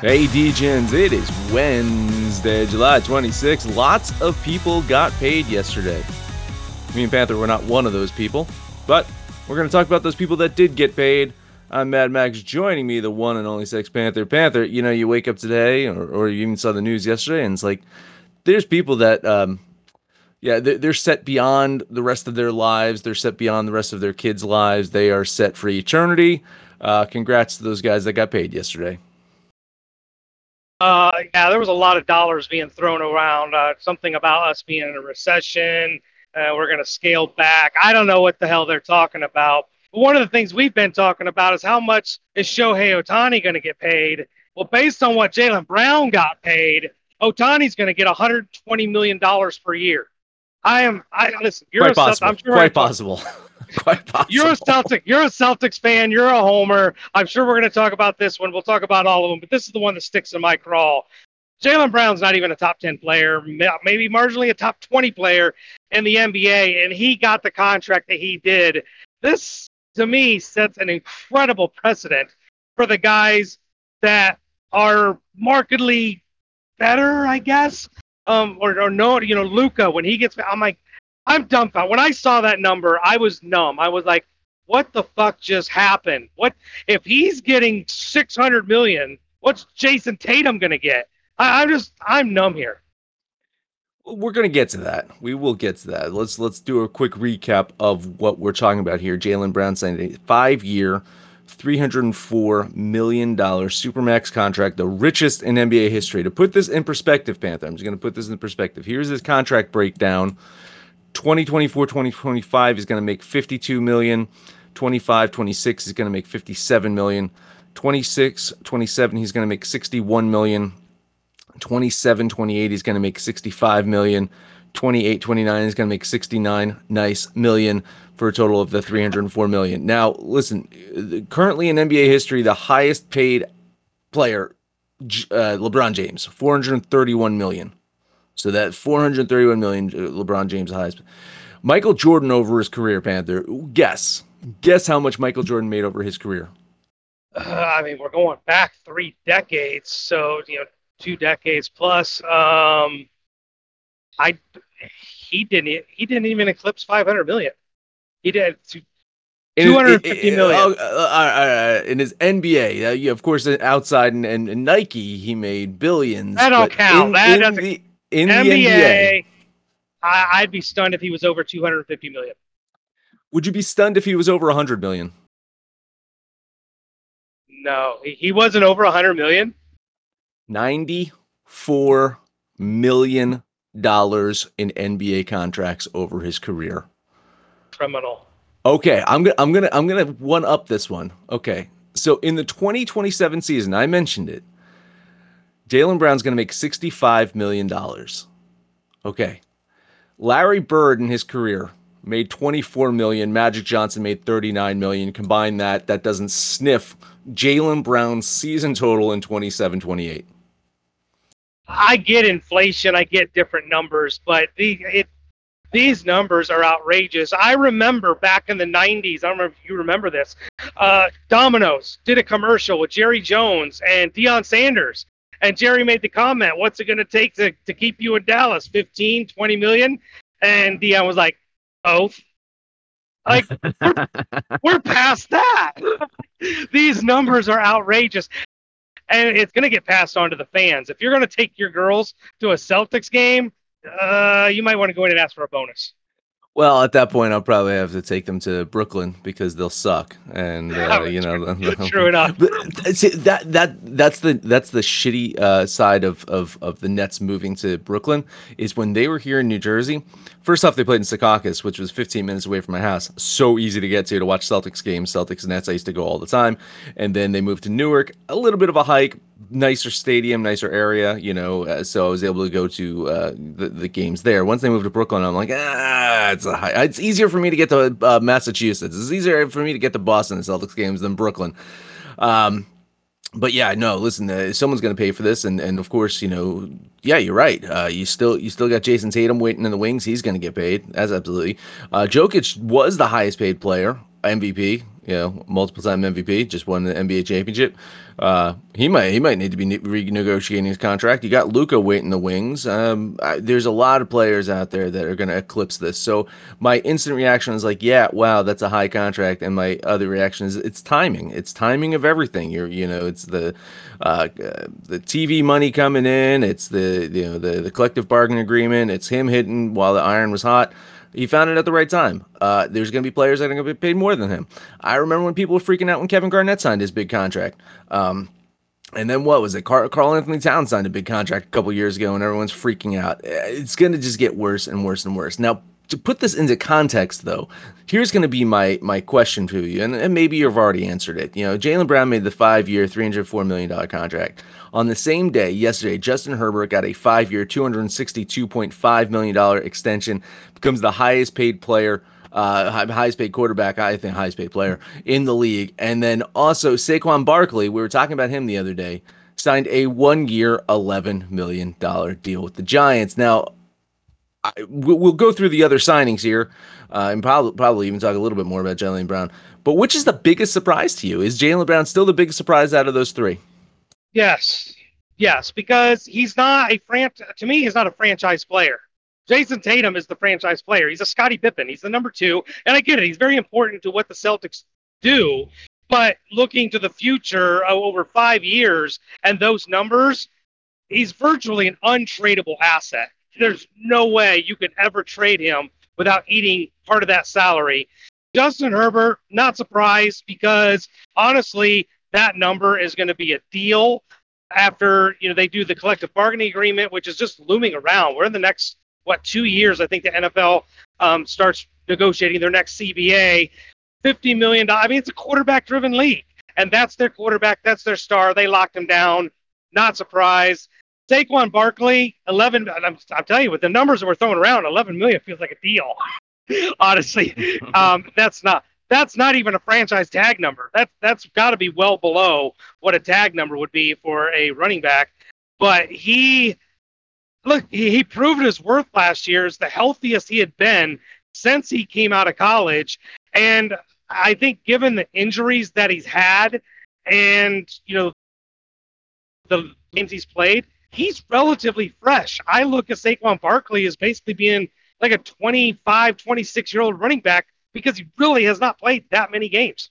Hey, DJs, it is Wednesday, July 26th. Lots of people got paid yesterday. Me and Panther were not one of those people, but we're going to talk about those people that did get paid. I'm Mad Max. Joining me, the one and only Sex Panther. Panther, you know, you wake up today, or, or you even saw the news yesterday, and it's like there's people that, um, yeah, they're, they're set beyond the rest of their lives. They're set beyond the rest of their kids' lives. They are set for eternity. Uh, congrats to those guys that got paid yesterday. Uh, yeah, there was a lot of dollars being thrown around. Uh, something about us being in a recession. Uh, we're going to scale back. I don't know what the hell they're talking about. But one of the things we've been talking about is how much is Shohei Ohtani going to get paid? Well, based on what Jaylen Brown got paid, Ohtani's going to get 120 million dollars per year. I am. I listen. You're Quite a, possible. I'm sure Quite I- possible. Quite possible. You're a Celtic. You're a Celtics fan. You're a homer. I'm sure we're going to talk about this one. We'll talk about all of them, but this is the one that sticks in my crawl. Jaylen Brown's not even a top 10 player, maybe marginally a top 20 player in the NBA, and he got the contract that he did. This, to me, sets an incredible precedent for the guys that are markedly better, I guess. Um, or, or no, you know, Luka, when he gets, I'm like, I'm dumbfounded. When I saw that number, I was numb. I was like, what the fuck just happened? What if he's getting 600 million? What's Jayson Tatum gonna get? I, I'm just, I'm numb here. We're gonna get to that. We will get to that. Let's let's do a quick recap of what we're talking about here. Jaylen Brown signed a five-year, three hundred and four million dollars supermax contract, the richest in NBA history. To put this in perspective, Panther, I'm just gonna put this in perspective. Here's his contract breakdown. 2024 2025 is going to make 52 million. 25 26 is going to make 57 million. 26 27 he's going to make 61 million. 27 28 he's going to make 65 million. 28 29 is going to make 69 nice million for a total of the 304 million. Now listen currently in nba history the highest paid player uh, lebron james 431 million so that 431 million uh, lebron james highest michael jordan over his career panther guess guess how much michael jordan made over his career Uh, I mean, we're going back three decades, so you know, two decades plus. Um, I he didn't he didn't even eclipse 500 million. He did. In his- 250 in- million. uh, uh, uh, in his NBA, uh, yeah, of course, outside and, and, and Nike, he made billions. That don't count. In, That in doesn't- the, in NBA, the NBA, I, I'd be stunned if he was over 250 million. would you be stunned if he was over 100 million? No, he, he wasn't over 100 million. 94 million dollars in NBA contracts over his career. Criminal. Okay, I'm gonna I'm gonna I'm gonna one up this one. Okay, so in the 2027 season, I mentioned it. Jaylen Brown's gonna make 65 million dollars. Okay, Larry Bird in his career made 24 million. Magic Johnson made 39 million. Combine that, that doesn't sniff Jaylen Brown's season total in 27-28. I get inflation, I get different numbers, but the it these numbers are outrageous. I remember back in the 90s, I don't know if you remember this. Uh, Domino's did a commercial with Jerry Jones and Deion Sanders. And Jerry made the comment, What's it going to take to, to keep you in Dallas? 15, 20 million? And Deion was like, oh. Like, we're, we're past that. These numbers are outrageous. And it's going to get passed on to the fans. If you're going to take your girls to a Celtics game, uh, you might want to go in and ask for a bonus. Well, at that point, I'll probably have to take them to Brooklyn because they'll suck, and uh, you know. True enough. Uh, see, that that that's the that's the shitty uh, side of, of of the Nets moving to Brooklyn is when they were here in New Jersey. First off, they played in Secaucus, which was 15 minutes away from my house. So easy to get to to watch Celtics games. Celtics Nets, I used to go all the time. And then they moved to Newark, a little bit of a hike, nicer stadium, nicer area, you know. Uh, so I was able to go to uh, the the games there. Once they moved to Brooklyn, I'm like, ah, it's a high. It's easier for me to get to uh, Massachusetts. It's easier for me to get to Boston and Celtics games than Brooklyn. Um, but yeah, no. Listen, uh, someone's going to pay for this, and and of course, you know, yeah, you're right. Uh, you still you still got Jayson Tatum waiting in the wings. He's going to get paid. That's absolutely. Uh, Jokic was the highest paid player, MVP you know, multiple time MVP, just won the NBA championship. Uh, he might he might need to be renegotiating his contract. You got Luka waiting the wings. Um, I, there's a lot of players out there that are going to eclipse this. So my instant reaction is like, yeah, wow, that's a high contract. And my other reaction is it's timing. It's timing of everything. You're you know, it's the uh, the TV money coming in. It's the you know the the collective bargaining agreement. It's him hitting while the iron was hot. He found it at the right time. Uh, there's going to be players that are going to be paid more than him. I remember when people were freaking out when Kevin Garnett signed his big contract. Um, and then what was it? Car- Karl Anthony Towns signed a big contract a couple years ago, and everyone's freaking out. It's going to just get worse and worse and worse. Now, to put this into context, though, here's going to be my my question to you, and, and maybe you've already answered it. You know, Jaylen Brown made the five year, three hundred four million dollar contract. On the same day, yesterday, Justin Herbert got a five year, two hundred sixty two point five million dollar extension, becomes the highest paid player. Uh, highest paid quarterback, I think highest paid player in the league. And then also Saquon Barkley, we were talking about him the other day, signed a one year, $11 million deal with the Giants. Now, I, we'll go through the other signings here, uh, and probably probably even talk a little bit more about Jaylen Brown. But which is the biggest surprise to you? Is Jaylen Brown still the biggest surprise out of those three? Yes, yes, because he's not a fran. To me, he's not a franchise player. Jayson Tatum is the franchise player. He's a Scottie Pippen. He's the number two, and I get it. He's very important to what the Celtics do. But looking to the future uh, over five years and those numbers, he's virtually an untradeable asset there's no way you could ever trade him without eating part of that salary. Justin Herbert, not surprised because honestly, that number is going to be a deal after you know they do the collective bargaining agreement, which is just looming around. We're in the next what two years? I think the NFL um, starts negotiating their next CBA. Fifty million dollars. I mean, it's a quarterback-driven league, and that's their quarterback. That's their star. They locked him down. Not surprised. Saquon Barkley, 11. I'm, I'm telling you, with the numbers that we're throwing around, 11 million feels like a deal. Honestly, um, that's not that's not even a franchise tag number. That's that's got to be well below what a tag number would be for a running back. But he, look, he, he proved his worth last year as the healthiest he had been since he came out of college. And I think, given the injuries that he's had, and you know, the games he's played, he's relatively fresh. I look at Saquon Barkley as basically being like a 25, 26 year old running back because he really has not played that many games.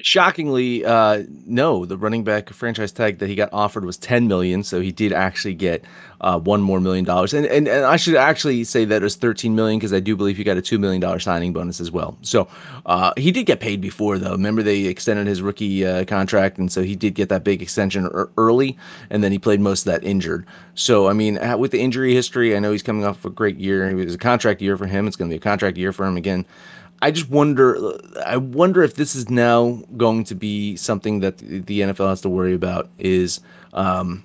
Shockingly, uh, no. The running back franchise tag that he got offered was ten million, so he did actually get uh, one more million dollars. And, and and I should actually say that it was thirteen million because I do believe he got a two million dollar signing bonus as well. So uh, he did get paid before though. Remember they extended his rookie uh, contract, and so he did get that big extension early, and then he played most of that injured. So I mean, with the injury history, I know he's coming off a great year. It was a contract year for him. It's going to be a contract year for him again. I just wonder. I wonder if this is now going to be something that the NFL has to worry about. Is um,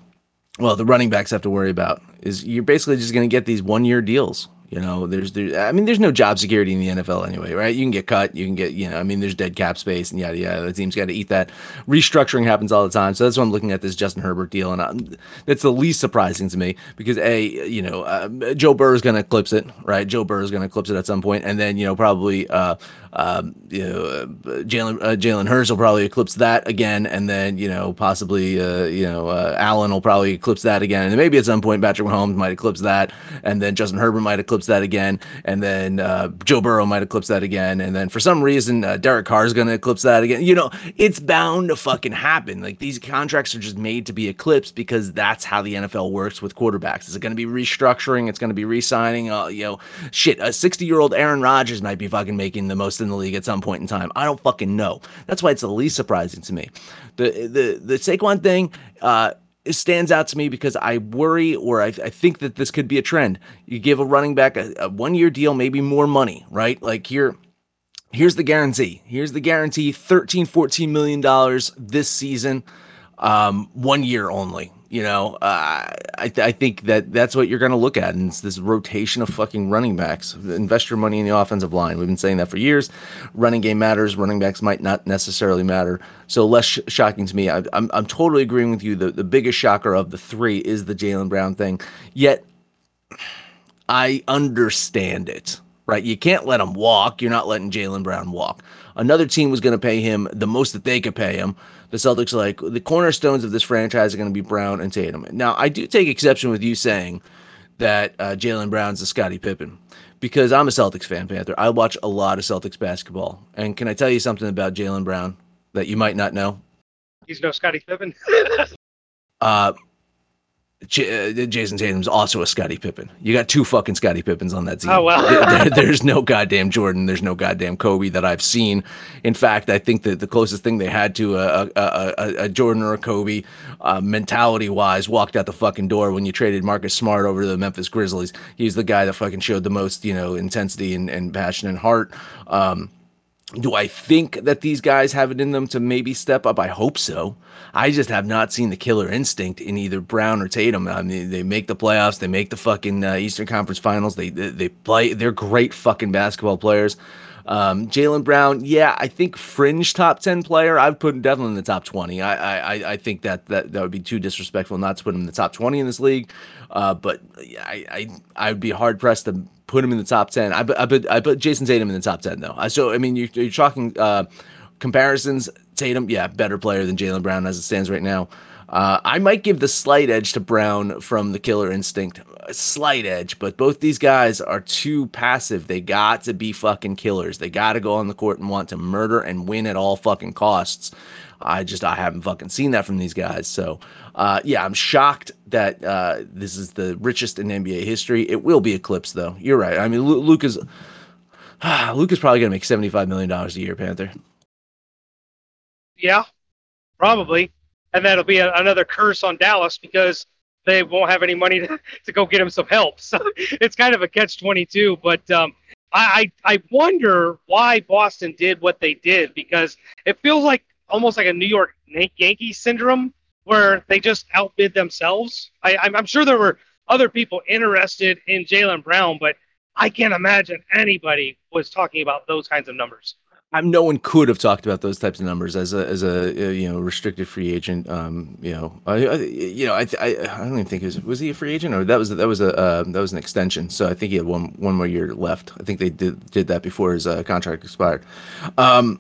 well, the running backs have to worry about. Is you're basically just going to get these one year deals you know, there's there. I mean, there's no job security in the NFL anyway, right? You can get cut, you can get, you know, I mean, there's dead cap space and yada yada. The team's got to eat that. Restructuring happens all the time, so that's why I'm looking at this Justin Herbert deal, and I'm, that's the least surprising to me because a, you know, uh, Joe Burrow is going to eclipse it, right? Joe Burrow is going to eclipse it at some point, and then you know probably uh, um, you know, uh, Jalen uh, Jalen Hurts will probably eclipse that again, and then you know possibly uh, you know uh, Allen will probably eclipse that again, and maybe at some point Patrick Mahomes might eclipse that, and then Justin Herbert might eclipse that again, and then uh, Joe Burrow might eclipse that again, and then for some reason uh, Derek Carr is going to eclipse that again. You know, it's bound to fucking happen. Like these contracts are just made to be eclipsed because that's how the NFL works with quarterbacks. Is it going to be restructuring? It's going to be re-signing. Uh, you know, shit. A sixty-year-old Aaron Rodgers might be fucking making the most in the league at some point in time. I don't fucking know. That's why it's the least surprising to me. The the the Saquon thing uh, stands out to me because I worry or I, I, think that this could be a trend. You give a running back a, a one year deal, maybe more money, right? Like here. Here's the guarantee. Here's the guarantee 13, 14 million dollars this season, um, one year only. You know, uh, I, I think that that's what you're going to look at. And it's this rotation of fucking running backs. Invest your money in the offensive line. We've been saying that for years. Running game matters. Running backs might not necessarily matter. So less sh- shocking to me. I, am I'm, I'm totally agreeing with you. The, the biggest shocker of the three is the Jaylen Brown thing. Yet, I understand it right? You can't let him walk. You're not letting Jaylen Brown walk. Another team was going to pay him the most that they could pay him. The Celtics like the cornerstones of this franchise are going to be Brown and Tatum. Now, I do take exception with you saying that uh, Jaylen Brown's a Scottie Pippen because I'm a Celtics fan, Panther. I watch a lot of Celtics basketball. And can I tell you something about Jaylen Brown that you might not know? He's no Scottie Pippen. uh, J- uh, Jayson Tatum's also a Scottie Pippen. You got two fucking Scottie Pippens on that team. Oh well. there, there's no goddamn Jordan. There's no goddamn Kobe that I've seen. In fact, I think that the closest thing they had to a, a, a, a Jordan or a Kobe, uh, mentality wise, walked out the fucking door when you traded Marcus Smart over to the Memphis Grizzlies. He's the guy that fucking showed the most, you know, intensity and, and passion and heart. Um, do I think that these guys have it in them to maybe step up? I hope so. I just have not seen the killer instinct in either Brown or Tatum. I mean, they make the playoffs, they make the fucking uh, Eastern Conference Finals. They, they, they play. They're great fucking basketball players. Um, Jaylen Brown, yeah, I think fringe top ten player. I've put him definitely in the top twenty. I I, I think that, that that would be too disrespectful not to put him in the top twenty in this league. Uh, but I, I I would be hard pressed to put him in the top ten. I I put I put Jayson Tatum in the top ten though. I, so I mean, you're, you're talking uh, comparisons. Tatum, yeah, better player than Jaylen Brown as it stands right now. Uh, I might give the slight edge to Brown from the killer instinct. A slight edge, but both these guys are too passive. They got to be fucking killers. They got to go on the court and want to murder and win at all fucking costs. I just I haven't fucking seen that from these guys. So uh, yeah, I'm shocked that uh, this is the richest in NBA history. It will be eclipsed though. You're right. I mean, Luke is Luke is probably gonna make 75 million dollars a year, Panther. Yeah, probably and that'll be a, another curse on Dallas because they won't have any money to, to go get him some help. So it's kind of a catch twenty two. But um, I I wonder why Boston did what they did because it feels like almost like a New York Yankee syndrome where they just outbid themselves. I, I'm sure there were other people interested in Jaylen Brown, but I can't imagine anybody was talking about those kinds of numbers. I'm, no one could have talked about those types of numbers as a as a, a you know restricted free agent. Um, you know, I, I you know I, I I don't even think it was was he a free agent or that was that was a uh, that was an extension. So I think he had one one more year left. I think they did did that before his uh, contract expired. Um,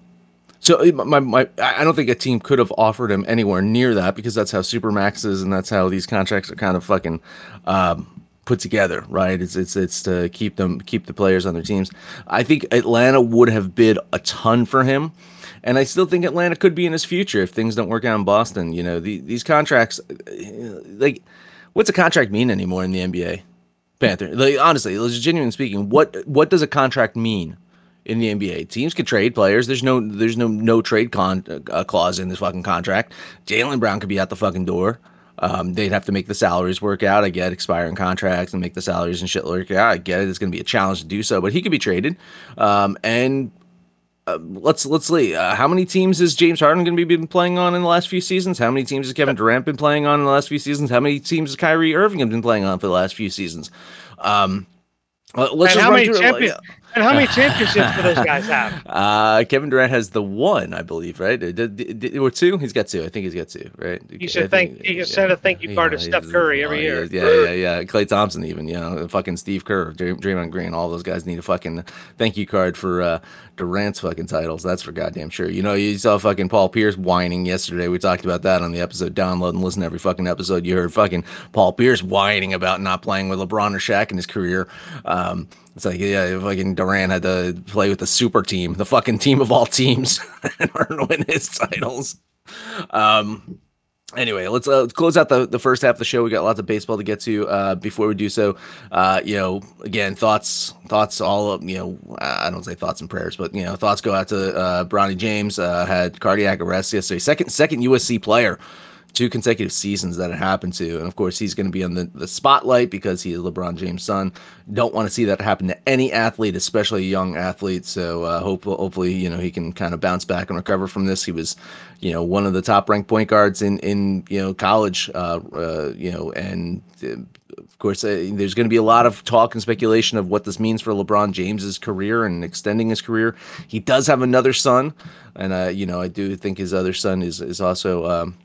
so my, my I don't think a team could have offered him anywhere near that because that's how supermax is and that's how these contracts are kind of fucking um, put together, right? It's it's it's to keep them keep the players on their teams. I think Atlanta would have bid a ton for him. And I still think Atlanta could be in his future if things don't work out in Boston. You know, the, these contracts, like, what's a contract mean anymore in the NBA? Panther, like, honestly, genuinely speaking, what what does a contract mean in the NBA? Teams could trade players. There's no there's no no trade con uh, clause in this fucking contract. Jaylen Brown could be out the fucking door. Um, they'd have to make the salaries work out. I get expiring contracts and make the salaries and shit work out. I get it. It's going to be a challenge to do so, but he could be traded. Um, and uh, let's let's see. Uh, how many teams is James Harden going to be been playing on in the last few seasons? How many teams has Kevin Durant been playing on in the last few seasons? How many teams has Kyrie Irving been playing on for the last few seasons? Um, let's and just how many champions? And how many championships do those guys have? Uh, Kevin Durant has the one, I believe, right? Did, did, did, or two? He's got two. I think he's got two, right? You should thank. You should send a thank you card yeah, to Steph Curry every year. Yeah, yeah, yeah. Klay Thompson, even you know, fucking Steve Kerr, Draymond Green, all those guys need a fucking thank you card for uh, Durant's fucking titles. That's for goddamn sure. You know, you saw fucking Paul Pierce whining yesterday. We talked about that on the episode. Download and listen to every fucking episode. You heard fucking Paul Pierce whining about not playing with LeBron or Shaq in his career. Um, it's like, yeah, fucking Durant had to play with the super team, the fucking team of all teams, to win his titles. Um, anyway, let's, uh, close out the, the first half of the show. We got lots of baseball to get to. Uh, before we do so, uh, you know, again, thoughts, thoughts, all of, you know, I don't say thoughts and prayers, but you know, thoughts go out to uh, Bronny James. Uh, had cardiac arrest yesterday. Second, second USC player two consecutive seasons that it happened to. And of course, he's going to be on the, the spotlight because he is LeBron James' son. Don't want to see that happen to any athlete, especially a young athlete. So uh, hope, hopefully, you know, he can kind of bounce back and recover from this. He was, you know, one of the top ranked point guards in, in you know, college, uh, uh, you know, and uh, of course, uh, there's going to be a lot of talk and speculation of what this means for LeBron James's career and extending his career. He does have another son, and uh, you know, I do think his other son is is also um,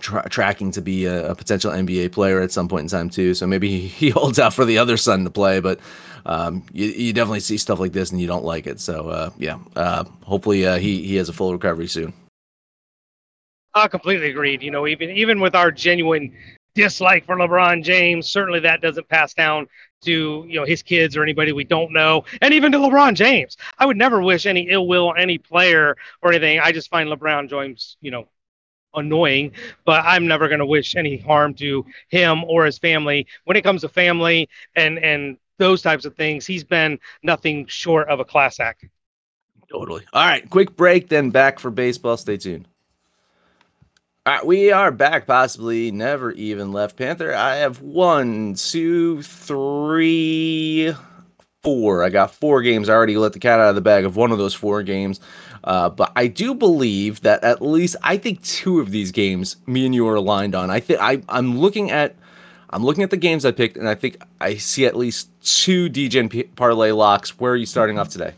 tra- tracking to be a, a, potential NBA player at some point in time too. So maybe he, holds out for the other son to play, but um, you, you, definitely see stuff like this and you don't like it. So uh, yeah, uh, hopefully uh, he he has a full recovery soon. I completely agreed. You know, even even with our genuine dislike for LeBron James, certainly that doesn't pass down to you know his kids or anybody we don't know, and even to LeBron James. I would never wish any ill will on any player or anything. I just find LeBron James, you know, annoying, but I'm never going to wish any harm to him or his family. When it comes to family and and those types of things, he's been nothing short of a class act. Totally. All right, quick break, then back for baseball. Stay tuned. All right, we are back, possibly never even left Panther. I have one, two, three, four. I got four games. I already let the cat out of the bag of one of those four games. Uh, but I do believe that at least I think two of these games, me and you are aligned on. I think I'm looking at I'm looking at the games I picked, and I think I see at least two DGen parlay locks. Where are you starting off today?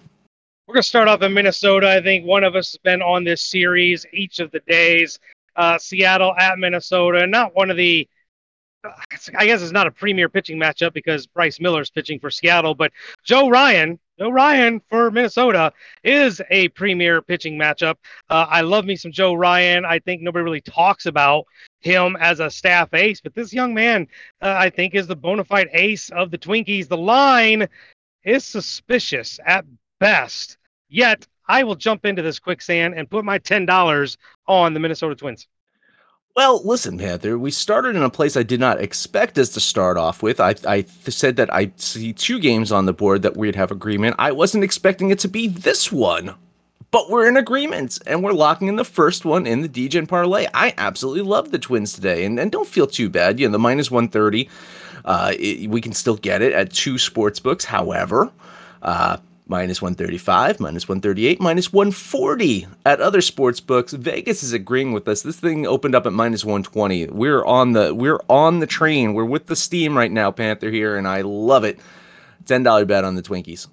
We're gonna start off in Minnesota. I think one of us has been on this series each of the days. Uh, Seattle at Minnesota, not one of the I guess it's not a premier pitching matchup because Bryce Miller's pitching for Seattle, but Joe Ryan, Joe Ryan for Minnesota is a premier pitching matchup. Uh, I love me some Joe Ryan. I think nobody really talks about him as a staff ace, but this young man, uh, I think, is the bona fide ace of the Twinkies. The line is suspicious at best, yet I will jump into this quicksand and put my $10 on the Minnesota Twins. Well, listen, Panther, we started in a place I did not expect us to start off with. I, I said that I see two games on the board that we'd have agreement. I wasn't expecting it to be this one, but we're in agreement and we're locking in the first one in the DGen parlay. I absolutely love the Twins today, and, and don't feel too bad. You know, the minus 130, uh, it, we can still get it at two sports books. However, uh, minus 135, minus 138, minus 140 at other sports books. Vegas is agreeing with us. This thing opened up at minus 120. We're on the we're on the train. We're with the steam right now, Panther here, and I love it. $10 bet on the Twinkies.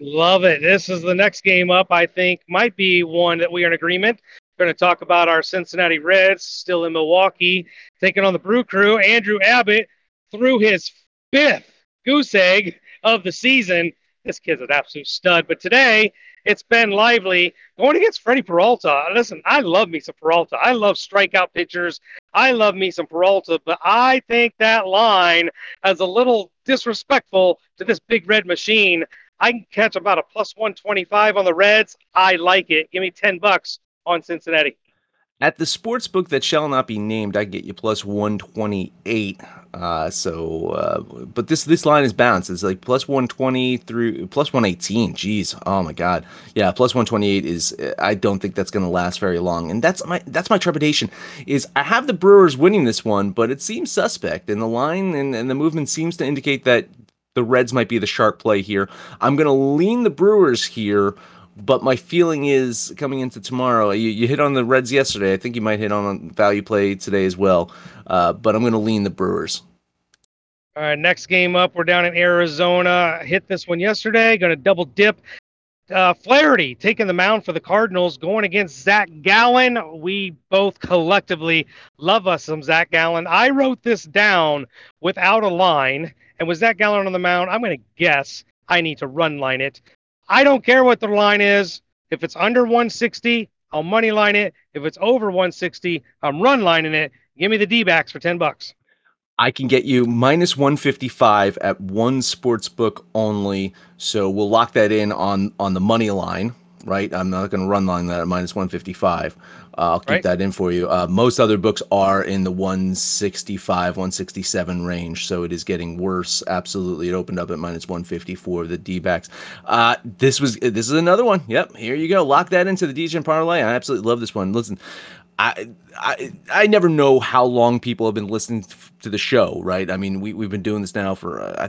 Love it. This is the next game up, I think, might be one that we are in agreement. We're going to talk about our Cincinnati Reds still in Milwaukee, taking on the Brew Crew. Andrew Abbott threw his fifth goose egg of the season this kid's an absolute stud. But today, it's Ben Lively going against Freddie Peralta. Listen, I love me some Peralta. I love strikeout pitchers. I love me some Peralta, but I think that line is a little disrespectful to this big red machine. I can catch about a plus 125 on the Reds. I like it. Give me 10 bucks on Cincinnati. At the sports book that shall not be named, I get you plus 128. Uh, so, uh, but this this line is balanced. It's like plus 120 through plus 118. Jeez, oh my god, yeah, plus 128 is. I don't think that's going to last very long, and that's my that's my trepidation. Is I have the Brewers winning this one, but it seems suspect, and the line and, and the movement seems to indicate that the Reds might be the sharp play here. I'm going to lean the Brewers here but my feeling is coming into tomorrow, you, you hit on the Reds yesterday. I think you might hit on value play today as well. Uh, but I'm going to lean the Brewers. All right, next game up, we're down in Arizona. Hit this one yesterday. Going to double dip. Uh, Flaherty taking the mound for the Cardinals, going against Zac Gallen. We both collectively love us some Zac Gallen. I wrote this down without a line, and with Zac Gallen on the mound, I'm going to guess I need to run line it. I don't care what the line is. If it's under 160, I'll money line it. If it's over 160, I'm run lining it. Give me the D backs for 10 bucks. I can get you minus 155 at one sports book only. So we'll lock that in on on the money line, right? I'm not going to run line that at minus 155. Uh, I'll keep right. that in for you. Uh, most other books are in the 165, 167 range, so it is getting worse. Absolutely, it opened up at minus 154. The D backs. Uh, this was this is another one. Yep, here you go. Lock that into the DGen parlay. I absolutely love this one. Listen, I, I I never know how long people have been listening to the show, right? I mean, we we've been doing this now for uh,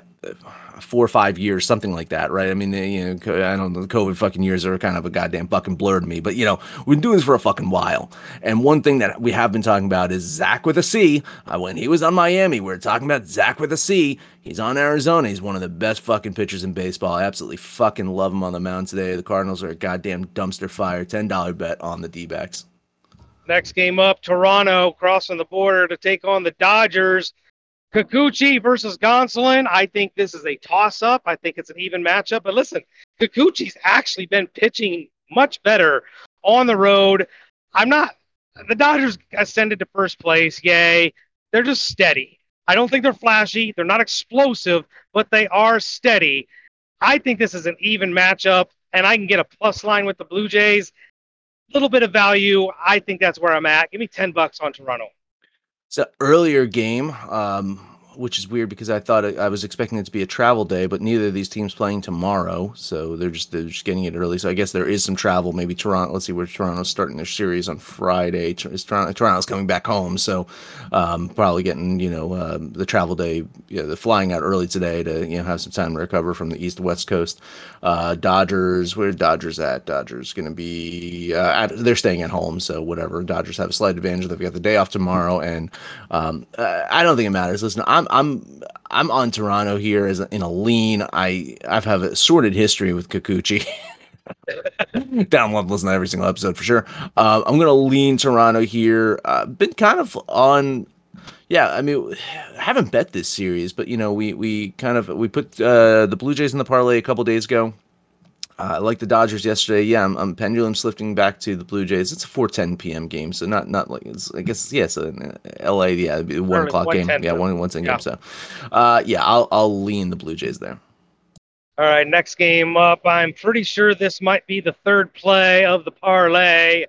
four or five years, something like that, right? I mean, you know, I don't know, the COVID fucking years are kind of a goddamn fucking blur to me, but you know, we've been doing this for a fucking while. And one thing that we have been talking about is Zach with a C. Uh, when he was on Miami, we were talking about Zach with a C. He's on Arizona. He's one of the best fucking pitchers in baseball. I absolutely fucking love him on the mound today. The Cardinals are a goddamn dumpster fire. $10 bet on the D backs. Next game up, Toronto crossing the border to take on the Dodgers. Kikuchi versus Gonsolin. I think this is a toss up. I think it's an even matchup. But listen, Kikuchi's actually been pitching much better on the road. I'm not, the Dodgers ascended to first place. Yay. They're just steady. I don't think they're flashy. They're not explosive, but they are steady. I think this is an even matchup, and I can get a plus line with the Blue Jays. Little bit of value. I think that's where I'm at. Give me 10 bucks on Toronto. It's an earlier game. Um, which is weird because I thought I was expecting it to be a travel day, but neither of these teams playing tomorrow, so they're just they're just getting it early. So I guess there is some travel. Maybe Toronto. Let's see where Toronto's starting their series on Friday. Toronto, Toronto's coming back home, so um, probably getting you know uh, the travel day. You know, the flying out early today to you know have some time to recover from the east west coast. Uh, Dodgers, where Dodgers at? Dodgers going to be uh, at, they're staying at home, so whatever. Dodgers have a slight advantage. They've got the day off tomorrow, and um, I don't think it matters. Listen, I'm I'm I'm on Toronto here as a, in a lean. I I've have a sordid history with Kikuchi. Down love listen to every single episode for sure. Uh, I'm gonna lean Toronto here. Uh, been kind of on yeah, I mean, I haven't bet this series, but you know, we we kind of we put uh, the Blue Jays in the parlay a couple days ago. Uh, like the Dodgers yesterday, yeah, I'm, I'm pendulum shifting back to the Blue Jays. It's a 4:10 p.m. game, so not not like it's, I guess yes, yeah, L.A. Yeah, one o'clock game, yeah, one one ten yeah. game. So, uh, yeah, I'll I'll lean the Blue Jays there. All right, next game up. I'm pretty sure this might be the third play of the parlay.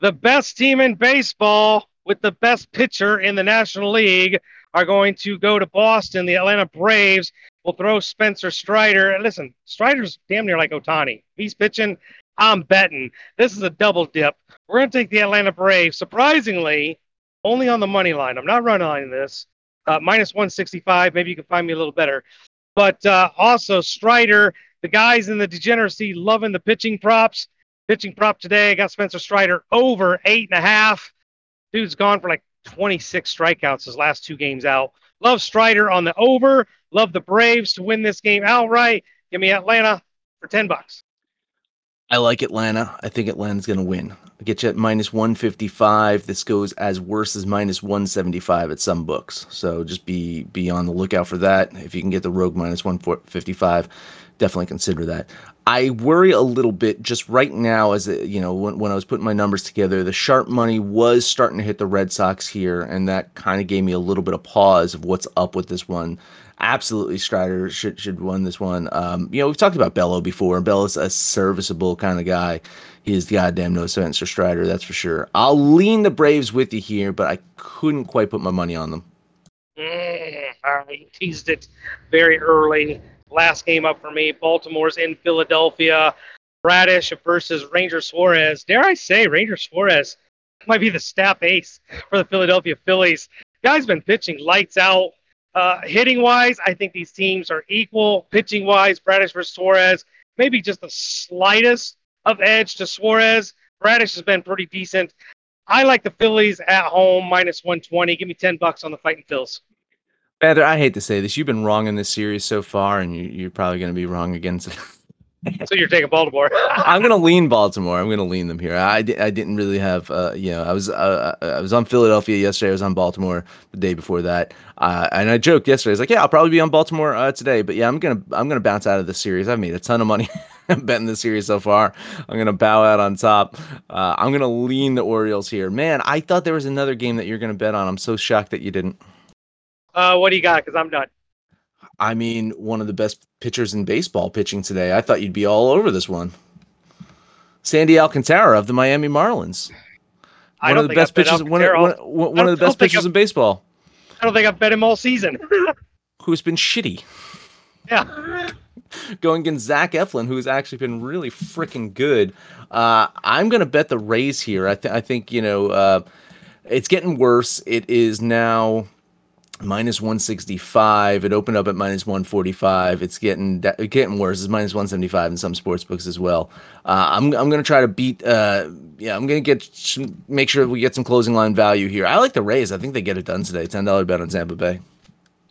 The best team in baseball with the best pitcher in the National League are going to go to Boston. The Atlanta Braves will throw Spencer Strider. And listen, Strider's damn near like Ohtani. He's pitching. I'm betting. This is a double dip. We're going to take the Atlanta Braves. Surprisingly, only on the money line. I'm not running on this. Uh, minus 165. Maybe you can find me a little better. But uh, also, Strider, the guys in the degeneracy loving the pitching props. Pitching prop today I got Spencer Strider over eight and a half. Dude's gone for like 26 strikeouts his last two games out. Love Strider on the over. Love the Braves to win this game outright. Give me Atlanta for 10 bucks. I like Atlanta. I think Atlanta's going to win. I get you at minus 155. This goes as worse as minus 175 at some books. So just be be on the lookout for that. If you can get the rogue minus 155, definitely consider that. I worry a little bit just right now as you know when, when I was putting my numbers together the sharp money was starting to hit the Red Sox here and that kind of gave me a little bit of pause of what's up with this one. Absolutely Strider should should win this one. Um, you know we've talked about Bello before and Bello's a serviceable kind of guy. He is the goddamn no Spencer Strider that's for sure. I'll lean the Braves with you here but I couldn't quite put my money on them. Mm, I teased it very early. Last game up for me. Baltimore's in Philadelphia. Bradish versus Ranger Suarez. Dare I say, Ranger Suarez might be the staff ace for the Philadelphia Phillies. Guy's been pitching lights out. Uh, hitting wise, I think these teams are equal. Pitching wise, Bradish versus Suarez, maybe just the slightest of edge to Suarez. Bradish has been pretty decent. I like the Phillies at home minus 120. Give me 10 bucks on the fighting Phils. Bader, I hate to say this. You've been wrong in this series so far, and you, are probably going to be wrong again. so you're taking Baltimore. I'm going to lean Baltimore. I'm going to lean them here. I, di- I didn't really have, uh, you know, I was uh, uh, I was on Philadelphia yesterday. I was on Baltimore the day before that, uh, and I joked yesterday. I was like, yeah, I'll probably be on Baltimore uh, today, but yeah, I'm gonna I'm gonna bounce out of the series. I've made a ton of money betting the series so far. I'm gonna bow out on top. Uh, I'm gonna lean the Orioles here. Man, I thought there was another game that you're gonna bet on. I'm so shocked that you didn't. Uh, what do you got? Because I'm done. I mean, one of the best pitchers in baseball pitching today. I thought you'd be all over this one. Sandy Alcantara of the Miami Marlins. One of the best pitchers. One, one, one of the best pitchers in baseball. I don't think I've bet him all season. Who's been shitty? Yeah. Going against Zach Eflin, who has actually been really freaking good. Uh, I'm going to bet the Rays here. I, th- I think you know uh, it's getting worse. It is now minus 165. It opened up at minus 145. It's getting getting worse. It's minus 175 in some sports books as well. Uh, I'm I'm gonna try to beat. Uh, yeah, I'm gonna get make sure we get some closing line value here. I like the Rays. I think they get it done today. Ten dollar bet on Tampa Bay.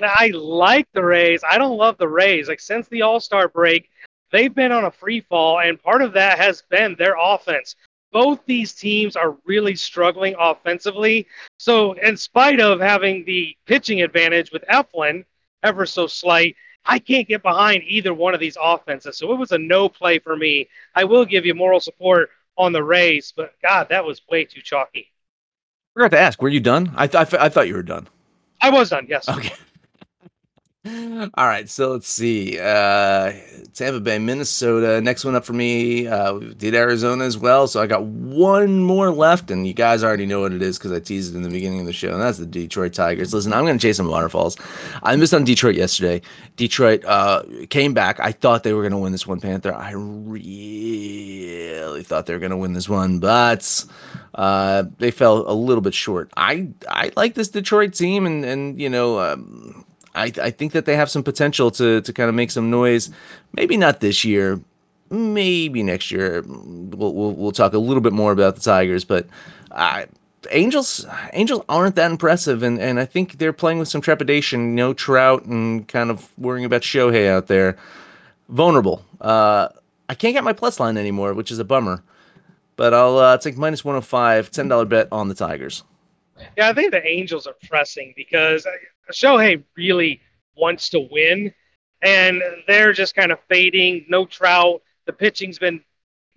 I like the Rays. I don't love the Rays. Like since the All Star break, they've been on a free fall, and part of that has been their offense. Both these teams are really struggling offensively. So, in spite of having the pitching advantage with Eflin, ever so slight, I can't get behind either one of these offenses. So, it was a no play for me. I will give you moral support on the Rays, but God, that was way too chalky. I forgot to ask, were you done? I, th- I thought you were done. I was done, yes. Okay. All right, so let's see. Uh, Tampa Bay, Minnesota. Next one up for me. Uh, we did Arizona as well, so I got one more left, and you guys already know what it is because I teased it in the beginning of the show, and that's the Detroit Tigers. Listen, I'm going to chase some waterfalls. I missed on Detroit yesterday. Detroit uh, came back. I thought they were going to win this one, Panther. I really thought they were going to win this one, but uh, they fell a little bit short. I I like this Detroit team, and and you know. Um, I, I think that they have some potential to to kind of make some noise. Maybe not this year, maybe next year. We'll we'll, we'll talk a little bit more about the Tigers, but uh, Angels Angels aren't that impressive, and and I think they're playing with some trepidation. No Trout and kind of worrying about Shohei out there. Vulnerable. Uh, I can't get my plus line anymore, which is a bummer. But I'll uh, take minus 105, $10 bet on the Tigers. Yeah, I think the Angels are pressing because Shohei really wants to win, and they're just kind of fading. No Trout. The pitching's been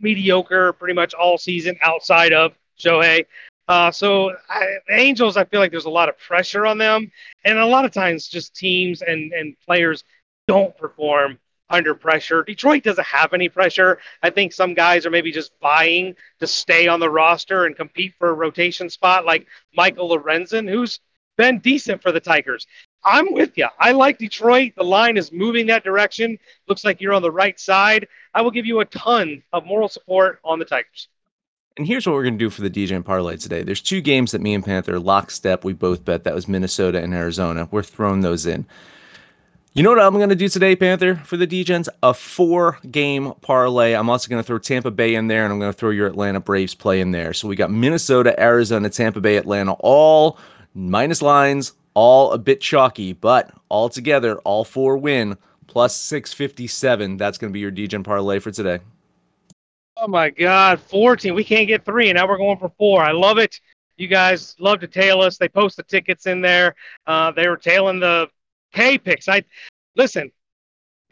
mediocre pretty much all season outside of Shohei. Uh, so I, the Angels, I feel like there's a lot of pressure on them, and a lot of times just teams and and players don't perform under pressure. Detroit doesn't have any pressure. I think some guys are maybe just buying to stay on the roster and compete for a rotation spot, like Michael Lorenzen, who's been decent for the Tigers. I'm with you. I like Detroit. The line is moving that direction. Looks like you're on the right side. I will give you a ton of moral support on the Tigers. And here's what we're going to do for the DGen Parlay today. There's two games that me and Panther lockstep. We both bet. That was Minnesota and Arizona. We're throwing those in. You know what I'm going to do today, Panther, for the DGens? A four game parlay. I'm also going to throw Tampa Bay in there, and I'm going to throw your Atlanta Braves play in there. So we got Minnesota, Arizona, Tampa Bay, Atlanta, all minus lines, all a bit chalky, but all together, all four win, plus 657. That's going to be your DGen parlay for today. Oh my God, 14. We can't get three, and now we're going for four. I love it. You guys love to tail us. They post the tickets in there. Uh, they were tailing the K picks. I listen,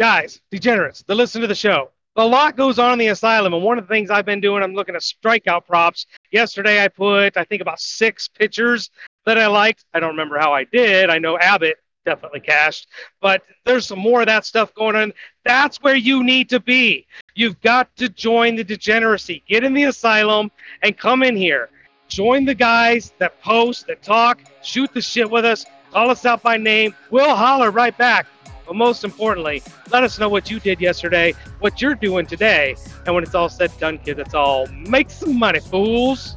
guys, degenerates. They listen to the show. A lot goes on in the asylum, and one of the things I've been doing, I'm looking at strikeout props. Yesterday, I put I think about six pitchers that I liked. I don't remember how I did. I know Abbott definitely cashed, but there's some more of that stuff going on. That's where you need to be. You've got to join the degeneracy. Get in the asylum and come in here. Join the guys that post, that talk, shoot the shit with us, call us out by name. We'll holler right back. But most importantly, let us know what you did yesterday, what you're doing today, and when it's all said done, kids, it's all make some money, fools.